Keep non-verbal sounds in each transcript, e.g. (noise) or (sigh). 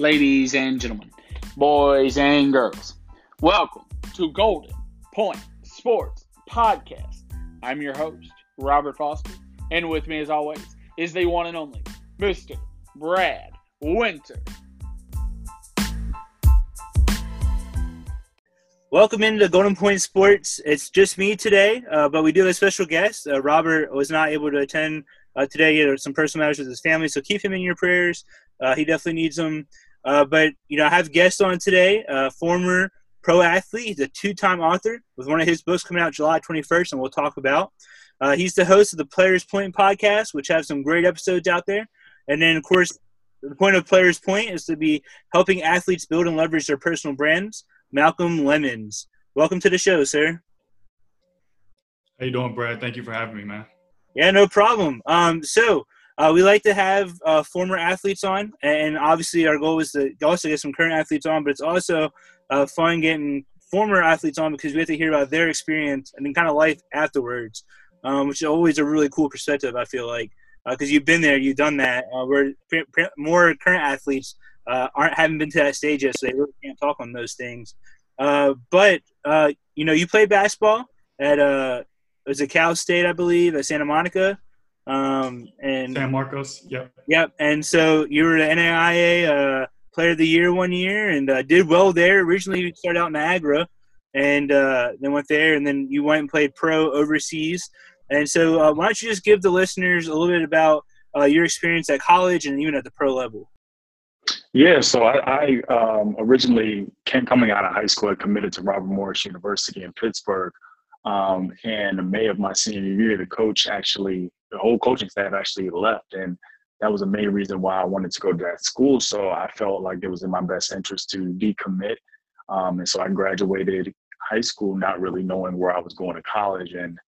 ladies and gentlemen, boys and girls. Welcome to Golden Point Sports Podcast. I'm your host, Robert Foster, and with me, as always, is the one and only Mr. Brad Winter. Welcome into Golden Point Sports. It's just me today, uh, but we do have a special guest. Uh, Robert was not able to attend uh, today. He had some personal matters with his family, so keep him in your prayers. Uh, he definitely needs them. Uh, but you know, I have guests on today. Uh, former pro athlete, he's a two-time author with one of his books coming out July 21st, and we'll talk about. he's the host of the Players Point podcast, which have some great episodes out there. And then, of course, the point of Players Point is to be helping athletes build and leverage their personal brands. Malcolm Lemmons. Welcome to the show, sir. How you doing, Brad? Thank you for having me, man. Yeah, no problem. Um, so uh, we like to have uh, former athletes on, and obviously our goal is to also get some current athletes on, but it's also uh, fun getting former athletes on because we have to hear about their experience and then kind of life afterwards, um, which is always a really cool perspective. I feel like because uh, you've been there, you've done that. Uh, where more current athletes uh, aren't haven't been to that stage yet, so they really can't talk on those things. But you know, you played basketball at it was Cal State, I believe, at Santa Monica. Um, and San Marcos, yep. Yep. And so you were the NAIA uh, Player of the Year one year and uh, did well there. Originally, you started out in Niagara and uh, then went there, and then you went and played pro overseas. And so, uh, why don't you just give the listeners a little bit about uh, your experience at college and even at the pro level? Yeah, so I, I um, originally came coming out of high school. I committed to Robert Morris University in Pittsburgh. Um, and May of my senior year, the coach actually, the whole coaching staff actually left, and that was the main reason why I wanted to go to that school. So I felt like it was in my best interest to decommit, um, and so I graduated high school not really knowing where I was going to college, and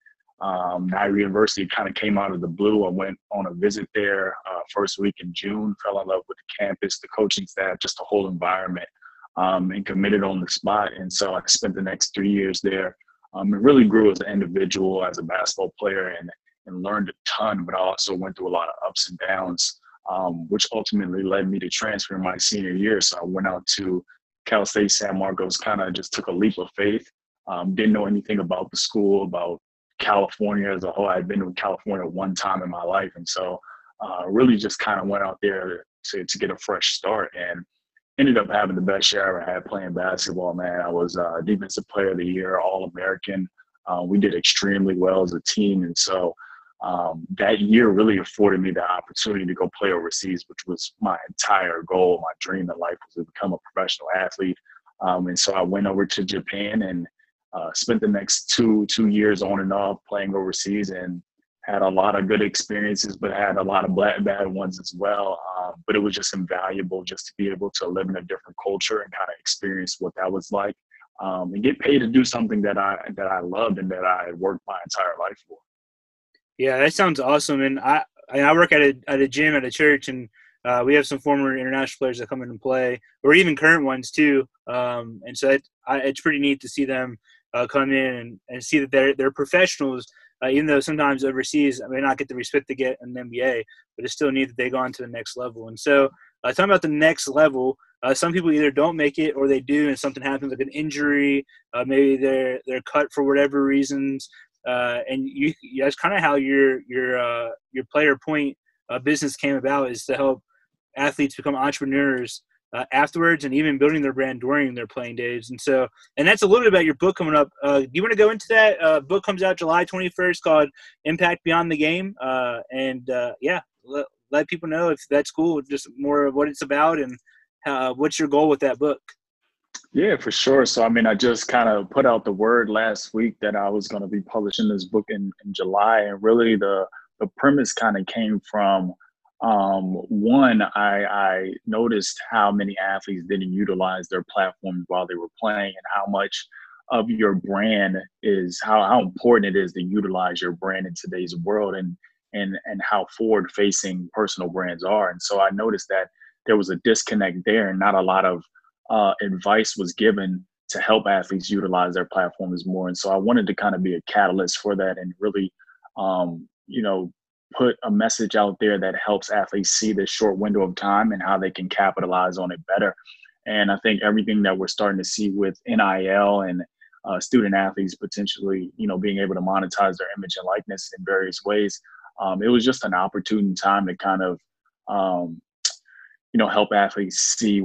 um, Niagara University kind of came out of the blue. I went on a visit there uh, first week in June, fell in love with the campus, the coaching staff, just the whole environment, um, and committed on the spot. And so I spent the next three years there. Um, and really grew as an individual, as a basketball player, and and learned a ton. But I also went through a lot of ups and downs, um, which ultimately led me to transfer in my senior year. So I went out to Cal State San Marcos, kind of just took a leap of faith. Um, didn't know anything about the school, about California as a whole. I'd been to California one time in my life, and so uh, really just kind of went out there to to get a fresh start and ended up having the best year I ever had playing basketball. Man, I was uh, defensive player of the year, All American. Uh, we did extremely well as a team, and so um, that year really afforded me the opportunity to go play overseas, which was my entire goal, my dream in life was to become a professional athlete. Um, and so I went over to Japan and uh, spent the next two two years on and off playing overseas and had a lot of good experiences, but had a lot of bad, bad ones as well. Um, but it was just invaluable just to be able to live in a different culture and kind of experience what that was like, um, and get paid to do something that I that I loved and that I had worked my entire life for. Yeah, that sounds awesome. And I I work at a at a gym at a church, and uh, we have some former international players that come in and play, or even current ones too. Um, and so it, I, it's pretty neat to see them uh, come in and, and see that they're they're professionals. Uh, even though sometimes overseas I may not get the respect they get the NBA, but it's still neat that they go on to the next level. And so, uh, talking about the next level, uh, some people either don't make it or they do, and something happens like an injury, uh, maybe they're they're cut for whatever reasons, uh, and you that's kind of how your your uh, your player point uh, business came about is to help athletes become entrepreneurs uh, afterwards and even building their brand during their playing days. And so, and that's a little bit about your book coming up. Uh, do you want to go into that? Uh, book comes out July 21st called Impact Beyond the Game. Uh, and uh, yeah, let, let, people know if that's cool, just more of what it's about and what's your goal with that book. Yeah, for sure. So, I mean, I just kind of put out the word last week that I was going to be publishing this book in, in July. And really, the, the premise kind of came from um, one, I, I noticed how many athletes didn't utilize their platforms while they were playing, and how much of your brand is how, how important it is to utilize your brand in today's world, and and and how forward facing personal brands are. And so I noticed that there was a disconnect there, and not a lot of uh, advice was given to help athletes utilize their platforms more. And so I wanted to kind of be a catalyst for that, and really, um, you know, put a message out there that helps athletes see this short window of time and how they can capitalize on it better. And I think everything that we're starting to see with NIL and uh, student athletes potentially, you know, being able to monetize their image and likeness in various ways, um, it was just an opportune time to kind of, um, you know, help athletes see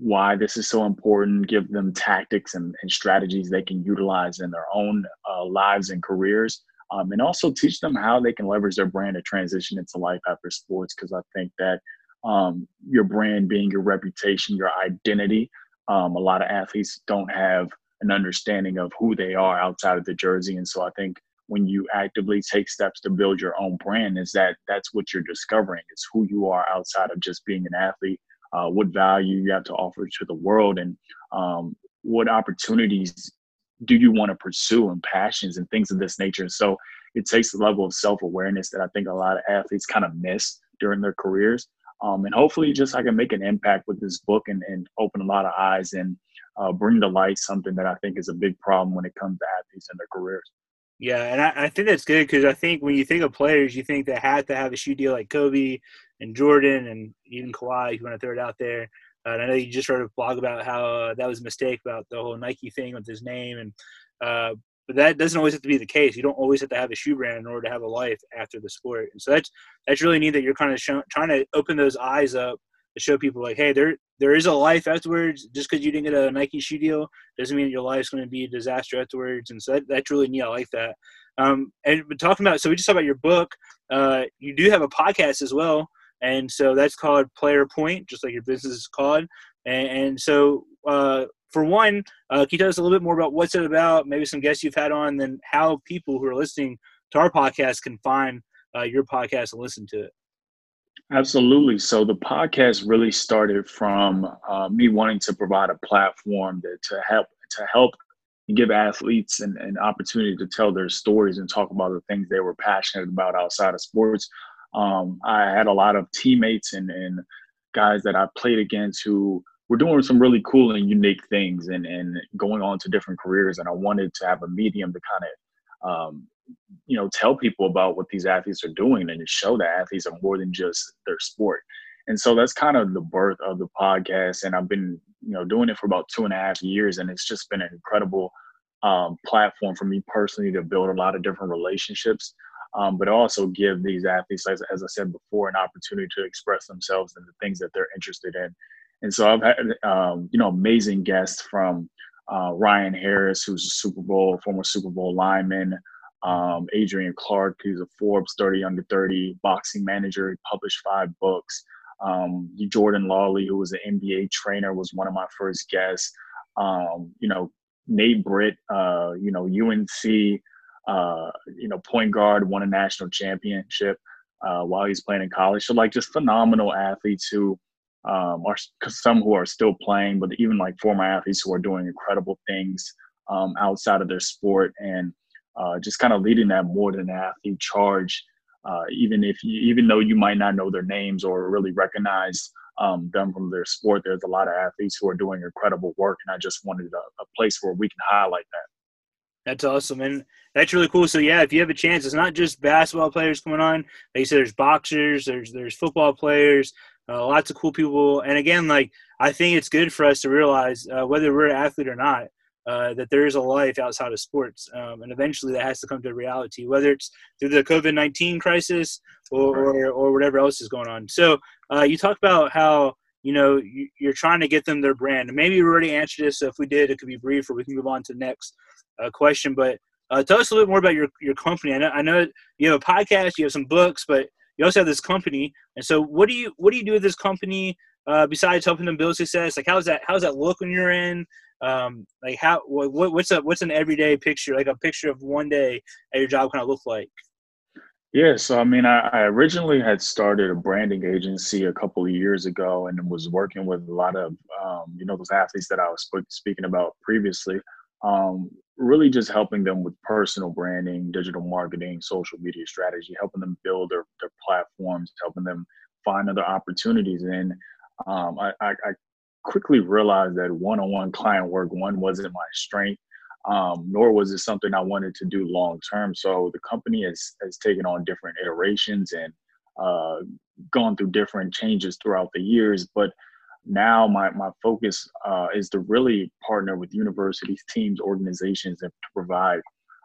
why this is so important, give them tactics and, and strategies they can utilize in their own uh, lives and careers um, and also teach them how they can leverage their brand to transition into life after sports. Because I think that um, your brand being your reputation, your identity, um, a lot of athletes don't have an understanding of who they are outside of the jersey. And so I think when you actively take steps to build your own brand, is that that's what you're discovering. It's who you are outside of just being an athlete. Uh, what value you have to offer to the world, and um, what opportunities do you want to pursue and passions and things of this nature. So it takes a level of self awareness that I think a lot of athletes kind of miss during their careers. Um, and hopefully, just I can make an impact with this book and, and open a lot of eyes and uh, bring to light something that I think is a big problem when it comes to athletes and their careers. Yeah, and I, I think that's good because I think when you think of players, you think they had to have a shoe deal like Kobe and Jordan and even Kawhi, if you want to throw it out there. Uh, and I know you just wrote a blog about how uh, that was a mistake about the whole Nike thing with his name, and uh, but that doesn't always have to be the case. You don't always have to have a shoe brand in order to have a life after the sport. And so that's that's really neat that you're kind of show, trying to open those eyes up to show people like, hey, there there is a life afterwards. Just because you didn't get a Nike shoe deal doesn't mean your life's going to be a disaster afterwards. And so that, that's really neat. I like that. Um, and talking about, so we just talked about your book. Uh, you do have a podcast as well. And so that's called Player Point, just like your business is called. And, and so, uh, for one, uh, can you tell us a little bit more about what's it about? Maybe some guests you've had on, then how people who are listening to our podcast can find uh, your podcast and listen to it. Absolutely. So the podcast really started from uh, me wanting to provide a platform that, to help to help give athletes an, an opportunity to tell their stories and talk about the things they were passionate about outside of sports um, I had a lot of teammates and, and guys that I played against who were doing some really cool and unique things and, and going on to different careers. And I wanted to have a medium to kind of, um, you know, tell people about what these athletes are doing and to show that athletes are more than just their sport. And so that's kind of the birth of the podcast. And I've been, you know, doing it for about two and a half years. And it's just been an incredible um, platform for me personally to build a lot of different relationships um, but also give these athletes, as, as I said before, an opportunity to express themselves and the things that they're interested in. And so I've had, um, you know, amazing guests from uh, Ryan Harris, who's a Super Bowl, former Super Bowl lineman, um, Adrian Clark, who's a Forbes 30 under 30 boxing manager. He published five books. Um, Jordan Lawley, who was an NBA trainer, was one of my first guests. Um, you know, Nate Britt, uh, you know, UNC uh, you know, point guard, won a national championship uh, while he's playing in college. So like just phenomenal athletes who um, are some who are still playing, but even like former athletes who are doing incredible things um, outside of their sport and uh, just kind of leading that more than athlete charge. Uh, even if you, even though you might not know their names or really recognize um, them from their sport, there's a lot of athletes who are doing incredible work, and I just wanted a, a place where we can highlight that. That's awesome, and that's really cool. So yeah, if you have a chance, it's not just basketball players coming on. Like you said, there's boxers, there's there's football players, uh, lots of cool people. And again, like I think it's good for us to realize uh, whether we're an athlete or not, uh, that there is a life outside of sports, um, and eventually that has to come to reality, whether it's through the COVID nineteen crisis or, or, or whatever else is going on. So uh, you talked about how you know you, are trying to get them their brand. Maybe you already answered this. So if we did, it could be brief, or we can move on to the next uh, question. But uh, tell us a little bit more about your, your company. I know, I know you have a podcast, you have some books, but you also have this company. And so, what do you what do you do with this company uh, besides helping them build success? Like, how's that how's that look when you're in? Um, like, how what, what's a what's an everyday picture, like a picture of one day at your job, kind of look like? Yeah, so I mean, I, I, originally had started a branding agency a couple of years ago, and was working with a lot of, um, you know, those athletes that I was speaking about previously um, really just helping them with personal branding, digital marketing, social media strategy, helping them build their, their platforms, helping them find other opportunities. And um, I, I, I, quickly realized that one-on-one client work, one wasn't my strength. um, nor was it something I wanted to do long term. So the company has has taken on different iterations and uh, gone through different changes throughout the years. But now my my focus uh, is to really partner with universities, teams, organizations, and to provide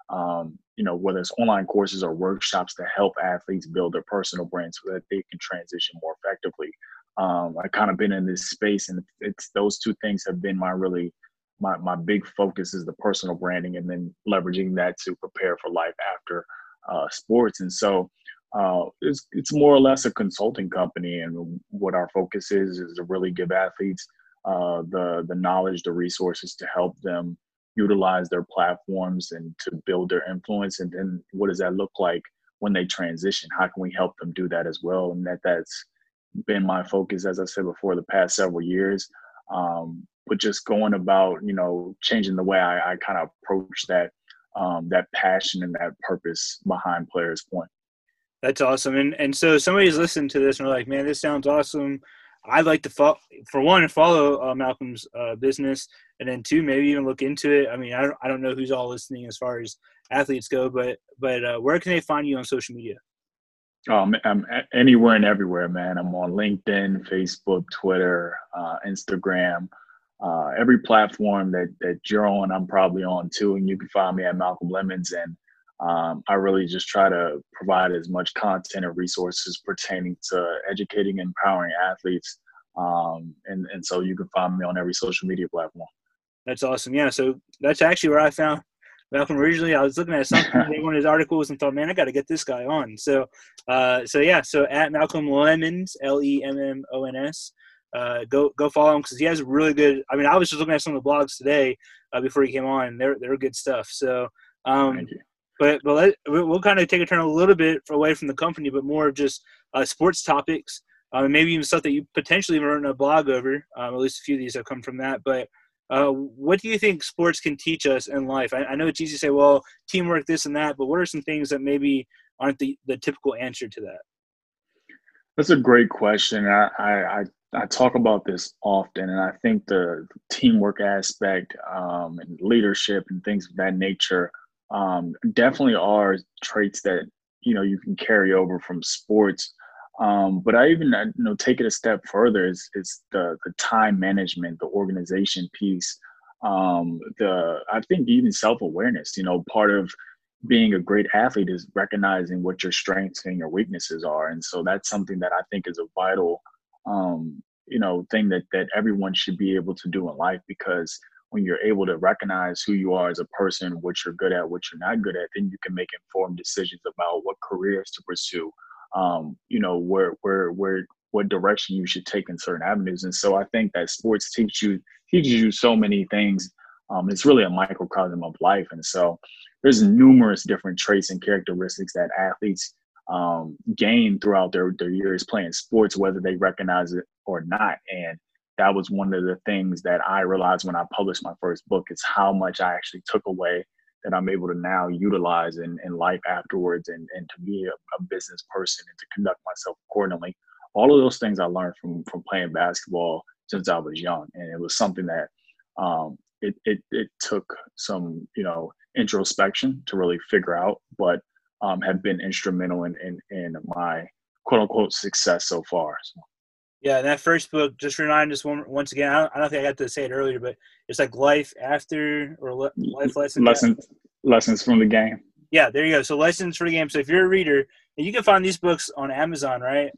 um, you know whether it's online courses or workshops to help athletes build their personal brand so that they can transition more effectively. Um, I kind of been in this space, and it's those two things have been my really my my big focus is the personal branding, and then leveraging that to prepare for life after uh, sports. And so uh, it's it's more or less a consulting company, and what our focus is is to really give athletes uh, the the knowledge, the resources to help them utilize their platforms and to build their influence. And then what does that look like when they transition? How can we help them do that as well? And that that's been my focus, as I said before, the past several years. Um, but just going about, you know, changing the way I, I kind of approach that um, that passion and that purpose behind Players Point. That's awesome. And and so somebody's listening to this and they're like, man, this sounds awesome. I'd like to follow, for one, follow uh, Malcolm's uh, business, and then two, maybe even look into it. I mean, I don't, I don't know who's all listening as far as athletes go, but but uh, where can they find you on social media? Um, I'm anywhere and everywhere, man. I'm on LinkedIn, Facebook, Twitter, uh, Instagram, uh, every platform that that you're on. I'm probably on too, and you can find me at Malcolm Lemmons. And um, I really just try to provide as much content and resources pertaining to educating and empowering athletes. Um, and and so you can find me on every social media platform. That's awesome. Yeah. So that's actually where I found Malcolm originally. I was looking at something, one of his articles, and thought, man, I got to get this guy on. So, uh, so yeah. So at Malcolm Lemmons, L E M M O N S. Uh, go go follow him because he has really good. I mean, I was just looking at some of the blogs today uh, before he came on. They're they're good stuff. So, um, but but let, we'll kind of take a turn a little bit away from the company, but more of just uh, sports topics. Uh, maybe even stuff that you potentially have written a blog over. Um, at least a few of these have come from that. But uh, what do you think sports can teach us in life? I, I, know it's easy to say, well, teamwork, this and that, but what are some things that maybe aren't the, the typical answer to that? That's a great question. I, I, I talk about this often, and I think the, teamwork aspect um, and leadership and things of that nature um, definitely are traits that you know you can carry over from sports. Um, but I even you know take it a step further is is the the time management, the organization piece, um, the I think even self awareness. You know, part of being a great athlete is recognizing what your strengths and your weaknesses are, and so that's something that I think is a vital um, you know thing that that everyone should be able to do in life because when you're able to recognize who you are as a person, what you're good at, what you're not good at, then you can make informed decisions about what careers to pursue, um, you know where where where what direction you should take in certain avenues. And so i think that sports teaches you teaches you so many things. Um, it's really a microcosm of life. And so there's numerous different traits and characteristics that athletes um, gain throughout their, their years playing sports whether they recognize it or not. And that was one of the things that i realized when i published my first book is how much i actually took away that I'm able to now utilize in, in life afterwards and, and to be a, a business person and to conduct myself accordingly. All of those things I learned from from playing basketball since I was young. And it was something that um, it, it, it took some, you know, introspection to really figure out, but um, have been instrumental in, in, in my quote unquote success so far. So. Yeah, and that first book, just remind us one, once again. I don't, I don't, think I got to say it earlier, but it's like life after or life lessons. Lessons, lessons from the game. Yeah, there you go. So lessons for the game. So if you're a reader, and you can find these books on Amazon, right?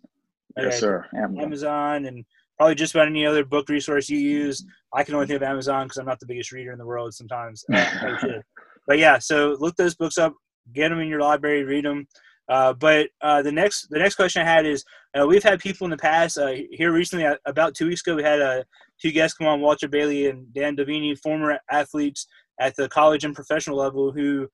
Yes, okay. sir. Amazon. Amazon. and probably just about any other book resource you use. I can only think of Amazon because I'm not the biggest reader in the world. Sometimes, (laughs) but yeah. So look those books up. Get them in your library. Read them. Uh, but uh, the next the next question I had is uh, we've had people in the past uh, here recently uh, about two weeks ago we had two guests come on Walter Bailey and Dan Davini former athletes at the college and professional level who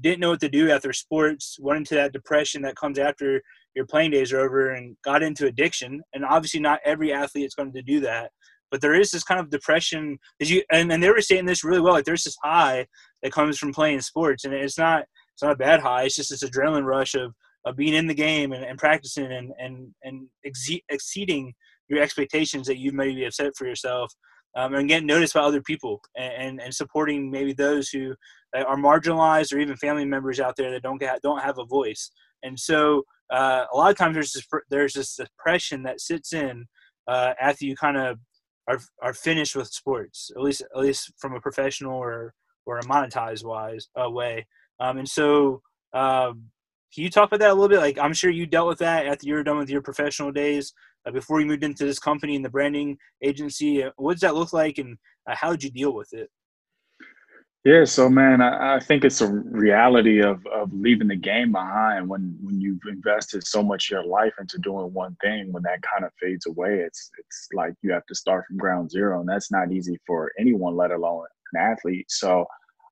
didn't know what to do after sports went into that depression that comes after your playing days are over and got into addiction. And obviously not every athlete is going to do that. But there is this kind of depression. As you and, and they were saying this really well like there's this high that comes from playing sports. And it's not it's not a bad high. It's just this adrenaline rush of, of being in the game and, and practicing and and and exe- exceeding your expectations that you maybe have set for yourself. um, and getting noticed by other people and, and, and supporting maybe those who are marginalized or even family members out there that don't get don't have a voice. And so uh, a lot of times there's this, there's this depression that sits in uh, after you kind of are are finished with sports, at least at least from a professional or or a monetized wise uh, way. Um, and so, um, can you talk about that a little bit? Like, I'm sure you dealt with that after you were done with your professional days uh, before you moved into this company and the branding agency. Uh, what does that look like, and uh, how did you deal with it? Yeah, so man, I, I, think it's a reality of of leaving the game behind when when you've invested so much of your life into doing one thing. When that kind of fades away, it's it's like you have to start from ground zero, and that's not easy for anyone, let alone an athlete. So,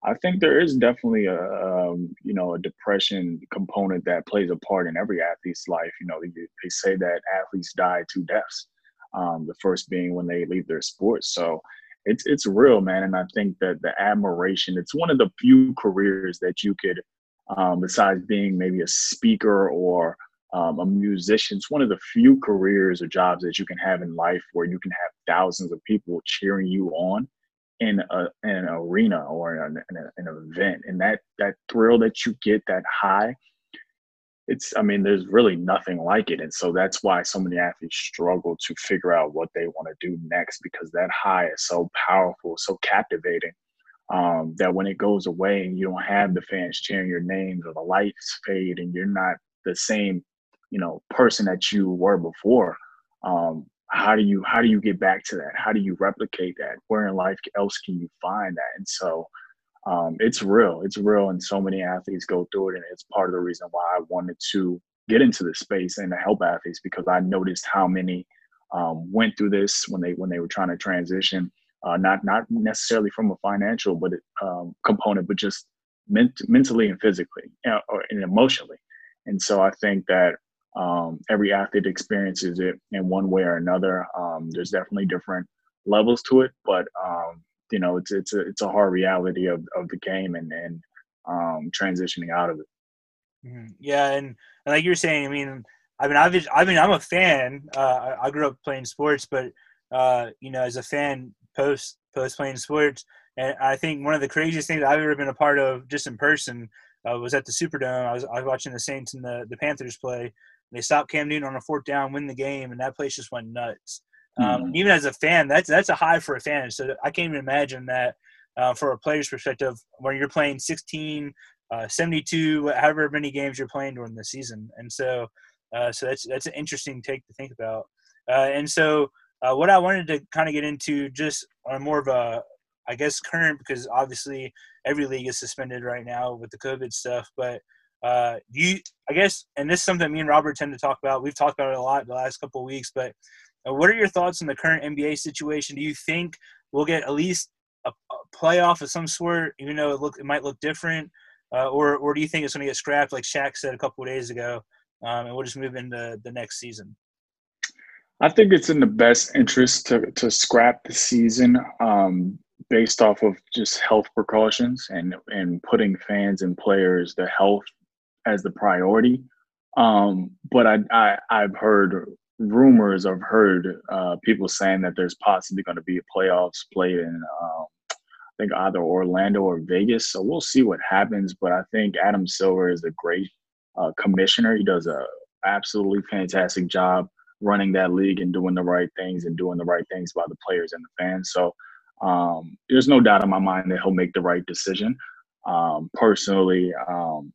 I think there is definitely a um, you know a depression component that plays a part in every athlete's life. You know, they, they say that athletes die two deaths. Um, the first being when they leave their sport. So it's it's real, man. And I think that the admiration, it's one of the few careers that you could, um, besides being maybe a speaker or um, a musician, it's one of the few careers or jobs that you can have in life where you can have thousands of people cheering you on in, a, in an arena or in, a, in, a, an event. And that that thrill that you get, that high, it's i mean there's really nothing like it and so that's why so many athletes struggle to figure out what they want to do next because that high is so powerful so captivating um, that when it goes away and you don't have the fans cheering your names or the lights fade and you're not the same you know person that you were before um, how do you how do you get back to that how do you replicate that where in life else can you find that and so um, it's real. It's real, and so many athletes go through it, and it's part of the reason why I wanted to get into the space and to help athletes because I noticed how many um, went through this when they when they were trying to transition, uh, not not necessarily from a financial but um, component, but just ment- mentally and physically you know, or, and emotionally. And so I think that um, every athlete experiences it in one way or another. Um, there's definitely different levels to it, but um, you know it's it's a it's a hard reality of of the game and and um, transitioning out of it. Mm-hmm. Yeah, and, and like you're saying, I mean, I mean, I've, I mean, I'm a fan. Uh, I, I, grew up playing sports, but uh, you know, as a fan, post post playing sports, and I think one of the craziest things I've ever been a part of, just in person, uh, was at the Superdome. I was, I was watching the Saints and the the Panthers play. They stopped Cam Newton on a fourth down, win the game, and that place just went nuts. Um, mm-hmm. Even as a fan, that's that's a high for a fan. So I can't even imagine that uh, for a player's perspective when you're playing 16, uh, 72, however many games you're playing during the season. And so, uh, so that's that's an interesting take to think about. Uh, and so, uh, what I wanted to kind of get into just on more of a, I guess, current because obviously every league is suspended right now with the COVID stuff, but. Uh, you, I guess, and this is something me and Robert tend to talk about. We've talked about it a lot the last couple of weeks, but uh, what are your thoughts on the current NBA situation? Do you think we'll get at least a, a playoff of some sort, even though it look it might look different, uh, or or do you think it's going to get scrapped, like Shaq said a couple of days ago, um, and we'll just move into the next season? I think it's in the best interest to to scrap the season um, based off of just health precautions and and putting fans and players the health as the priority. Um, but I, I I've heard rumors I've heard uh, people saying that there's possibly going to be playoffs played in, um, I think either Orlando or Vegas. So we'll see what happens. But I think Adam Silver is a great uh, commissioner. He does a absolutely fantastic job running that league and doing the right things and doing the right things by the players and the fans. So um, there's no doubt in my mind that he'll make the right decision. Um, personally, um,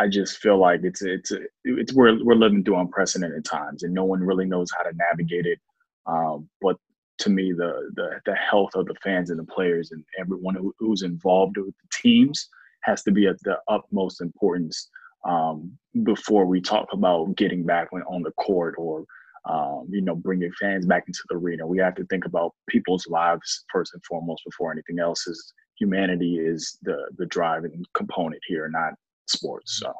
I just feel like it's it's it's we're we're living through unprecedented times, and no one really knows how to navigate it. Um, but to me, the the the health of the fans and the players and everyone who, who's involved with the teams has to be at the utmost importance um, before we talk about getting back on the court or um, you know bringing fans back into the arena. We have to think about people's lives first and foremost before anything else. Is humanity is the the driving component here, not sports. So,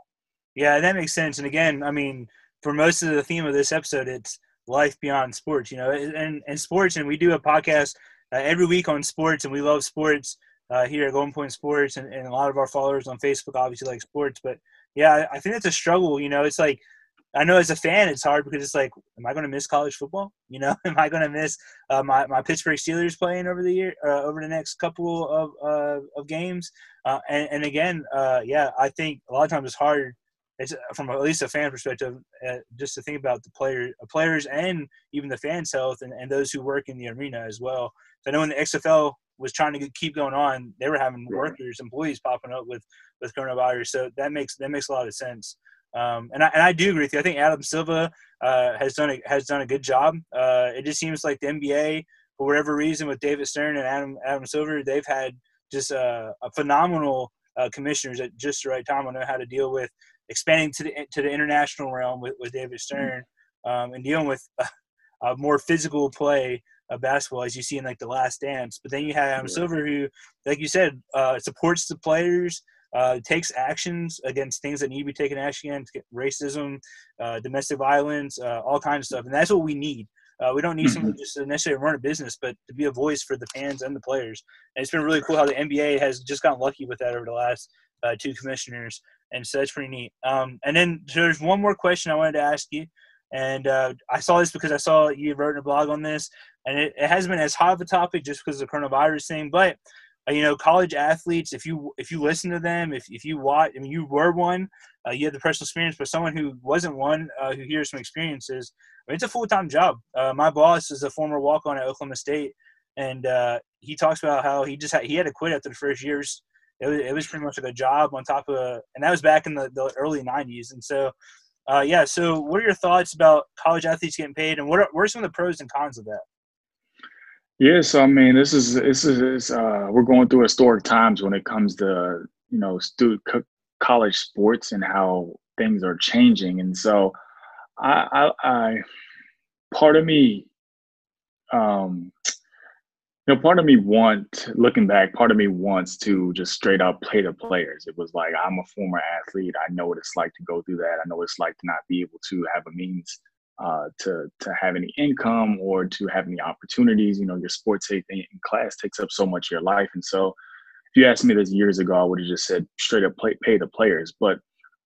yeah, that makes sense. And again, I mean, for most of the theme of this episode, it's life beyond sports. You know, and and sports, and we do a podcast uh, every week on sports, and we love sports uh, here at Golden Point Sports, and, and a lot of our followers on Facebook obviously like sports. But yeah, I, I think it's a struggle. You know, it's like I know as a fan, it's hard because it's like, am I going to miss college football? You know, (laughs) am I going to miss uh, my, my Pittsburgh Steelers playing over the year, uh, over the next couple of, uh, of games? Uh, and, and again, uh, yeah, I think a lot of times it's hard. It's from at least a fan perspective, uh, just to think about the player, players, and even the fans' health, and, and those who work in the arena as well. So I know when the XFL was trying to keep going on, they were having workers, employees popping up with with coronavirus. So that makes that makes a lot of sense. Um, and I and I do agree with you. I think Adam Silver uh, has done a, has done a good job. Uh, it just seems like the NBA, for whatever reason, with David Stern and Adam Adam Silver, they've had just a, a phenomenal uh, commissioners at just the right time. I know how to deal with expanding to the to the international realm with, with David Stern um, and dealing with (laughs) a more physical play of basketball as you see in like the Last Dance. But then you have Adam yeah. Silver, who, like you said, uh, supports the players. Uh, takes actions against things that need to be taken action against racism, uh, domestic violence, uh, all kinds of stuff, and that's what we need. Uh, we don't need mm-hmm. someone just to necessarily run a business, but to be a voice for the fans and the players. And it's been really cool how the NBA has just gotten lucky with that over the last uh, two commissioners, and so that's pretty neat. Um, and then there's one more question I wanted to ask you, and uh, I saw this because I saw you wrote a blog on this, and it, it hasn't been as hot of a topic just because of the coronavirus thing, but you know, college athletes, if you if you listen to them, if, if you watch, I mean, you were one, uh, you had the personal experience, but someone who wasn't one, uh, who hears some experiences, I mean, it's a full time job. Uh, my boss is a former walk on at Oklahoma State, and uh, he talks about how he just had, he had to quit after the first years. It was, it was pretty much like a job on top of, and that was back in the, the early '90s. And so, uh, yeah. So, what are your thoughts about college athletes getting paid, and what are, what are some of the pros and cons of that? Yeah, so I mean, this is this is uh, we're going through historic times when it comes to you know student co- college sports and how things are changing, and so I, I, I part of me, um, you know, part of me want looking back, part of me wants to just straight up play the players. It was like I'm a former athlete. I know what it's like to go through that. I know what it's like to not be able to have a means uh, to to have any income or to have any opportunities. You know, your sports in class takes up so much of your life, and so if you asked me this years ago, I would have just said straight up play, pay the players. But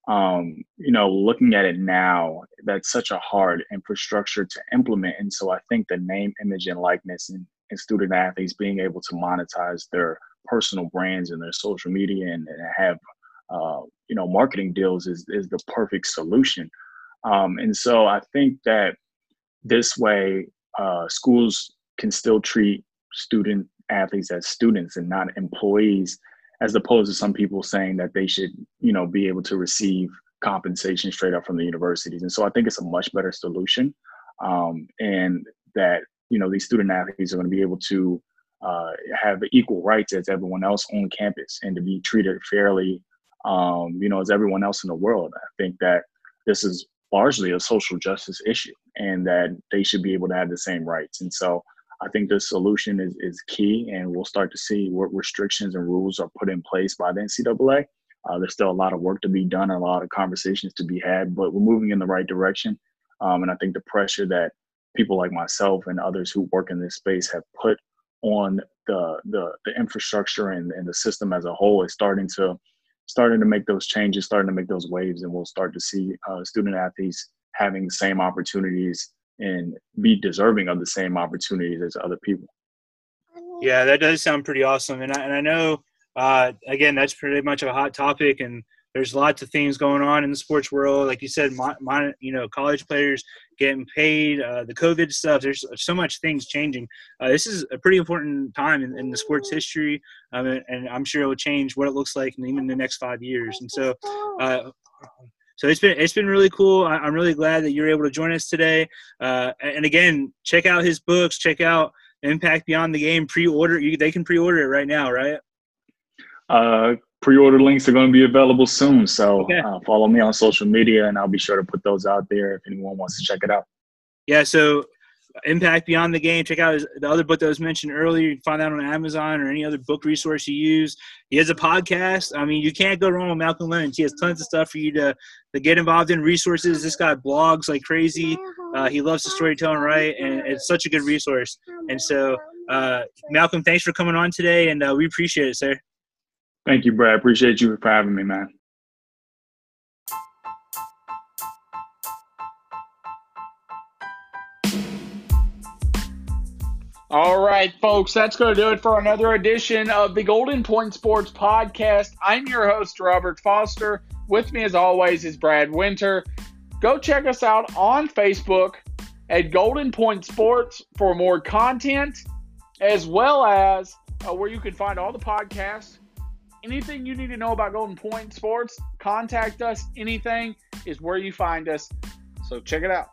um, you know, looking at it now, that's such a hard infrastructure to implement, and so I think the name, image, and likeness, and, student athletes being able to monetize their personal brands and their social media and, and have uh, you know marketing deals is is the perfect solution. Um, and so I think that this way, uh, schools can still treat student athletes as students and not employees, as opposed to some people saying that they should, you know, be able to receive compensation straight up from the universities. And so I think it's a much better solution, um, and that you know these student athletes are going to be able to uh, have equal rights as everyone else on campus and to be treated fairly, um, you know, as everyone else in the world. I think that this is largely a social justice issue and that they should be able to have the same rights. And so I think the solution is, is key, and we'll start to see what restrictions and rules are put in place by the NCAA. Uh, there's still a lot of work to be done, a lot of conversations to be had, but we're moving in the right direction. Um, and I think the pressure that people like myself and others who work in this space have put on the the, the infrastructure and, and the system as a whole is starting to starting to make those changes, starting to make those waves, and we'll start to see uh, student athletes having the same opportunities and be deserving of the same opportunities as other people. Yeah, that does sound pretty awesome, and I, and I know uh, again that's pretty much a hot topic, and there's lots of things going on in the sports world. Like you said, my, my you know, college players getting paid, uh, the COVID stuff. There's so much things changing. Uh, this is a pretty important time in, in the sports history, um, and, and, I'm sure it will change what it looks like in even the next five years. And so, uh, so it's been it's been really cool. I, am really glad that you're able to join us today. Uh, and again, check out his books. Check out Impact Beyond the Game. Pre-order. You, they can pre-order it right now, right? Pre-order links are going to be available soon. So okay. uh, follow me on social media, and I'll be sure to put those out there if anyone wants to check it out. Yeah. So Impact Beyond the Game. Check out his, the other book that was mentioned earlier. You can find that on Amazon or any other book resource you use. He has a podcast. I mean, you can't go wrong with Malcolm Lynch. He has tons of stuff for you to, to get involved in. Resources. This guy blogs like crazy. Uh, he loves the storytelling, right? And it's such a good resource. And so, uh, Malcolm, thanks for coming on today, and uh, we appreciate it, sir. Thank you, Brad. Appreciate you for having me, man. All right, folks, that's going to do it for another edition of the Golden Point Sports Podcast. I'm your host, Robert Foster. With me, as always, is Brad Winter. Go check us out on Facebook at Golden Point Sports for more content, as well as uh, where you can find all the podcasts Anything you need to know about Golden Point Sports, contact us. Anything is where you find us. So check it out.